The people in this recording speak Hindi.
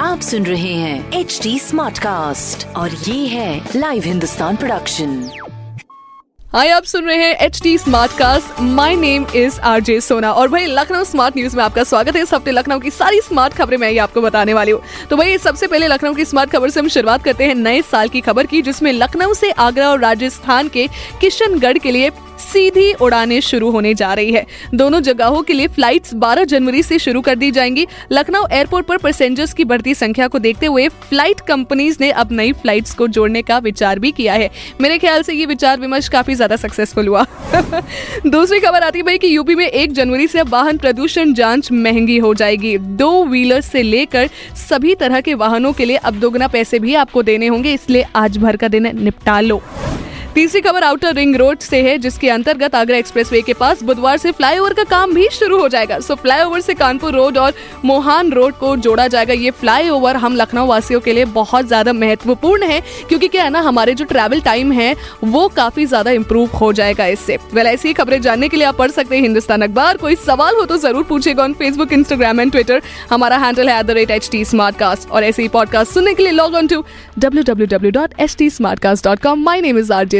आप सुन रहे हैं एच डी स्मार्ट कास्ट और ये है लाइव हिंदुस्तान प्रोडक्शन हाय, आप सुन रहे हैं H D smart cast my name is R J Sona और भाई लखनऊ स्मार्ट न्यूज़ में आपका स्वागत है। इस हफ़्ते लखनऊ की सारी स्मार्ट खबरें मैं ही आपको बताने वाली हूँ। तो भाई सबसे पहले लखनऊ की स्मार्ट खबर से हम शुरुआत करते हैं नए साल की खबर की, जिसमें लखनऊ से आगरा और राजस्थान के किशनगढ़ के लिए सीधी उड़ानें शुरू होने जा रही है। दोनों जगहों के लिए फ्लाइट्स 12 जनवरी से शुरू कर दी जाएँगी। लखनऊ एयरपोर्ट पर पैसेंजर्स की बढ़ती संख्या को देखते हुए फ़्लाइट कंपनीज़ ने अब नई फ्लाइट्स को जोड़ने का विचार भी किया है। मेरे ख्याल से ये विचार विमर्श काफ़ी ज़्यादा सक्सेसफुल हुआ। दूसरी खबर आती भाई कि यूपी में एक जनवरी से वाहन प्रदूषण जाँच महँगी हो जाएगी। दो व्हीलर से लेकर सभी तरह के वाहनों के लिए अब दोगुना पैसे भी आपको देने होंगे। इसलिए आज भर का दिन निपटा लो। तीसरी खबर आउटर रिंग रोड से है, जिसके अंतर्गत आगरा एक्सप्रेसवे के पास बुधवार से फ्लाईओवर का काम भी शुरू हो जाएगा। सो फ्लाईओवर से कानपुर रोड और मोहान रोड को जोड़ा जाएगा। ये फ्लाईओवर हम लखनऊ वासियों के लिए बहुत ज़्यादा महत्वपूर्ण है, क्योंकि क्या है ना, हमारे जो ट्रैवल टाइम है, वो काफ़ी ज़्यादा इंप्रूव हो जाएगा इससे। वेल ऐसी ही खबरें जानने के लिए आप पढ़ सकते हैं हिंदुस्तान अखबार। कोई सवाल हो तो ज़रूर पूछेगा on Facebook Instagram and Twitter हमारा हैंडल है एट और ऐसे ही पॉडकास्ट सुनने के लिए log on to W W W dot H T smart cast dot com my name is R J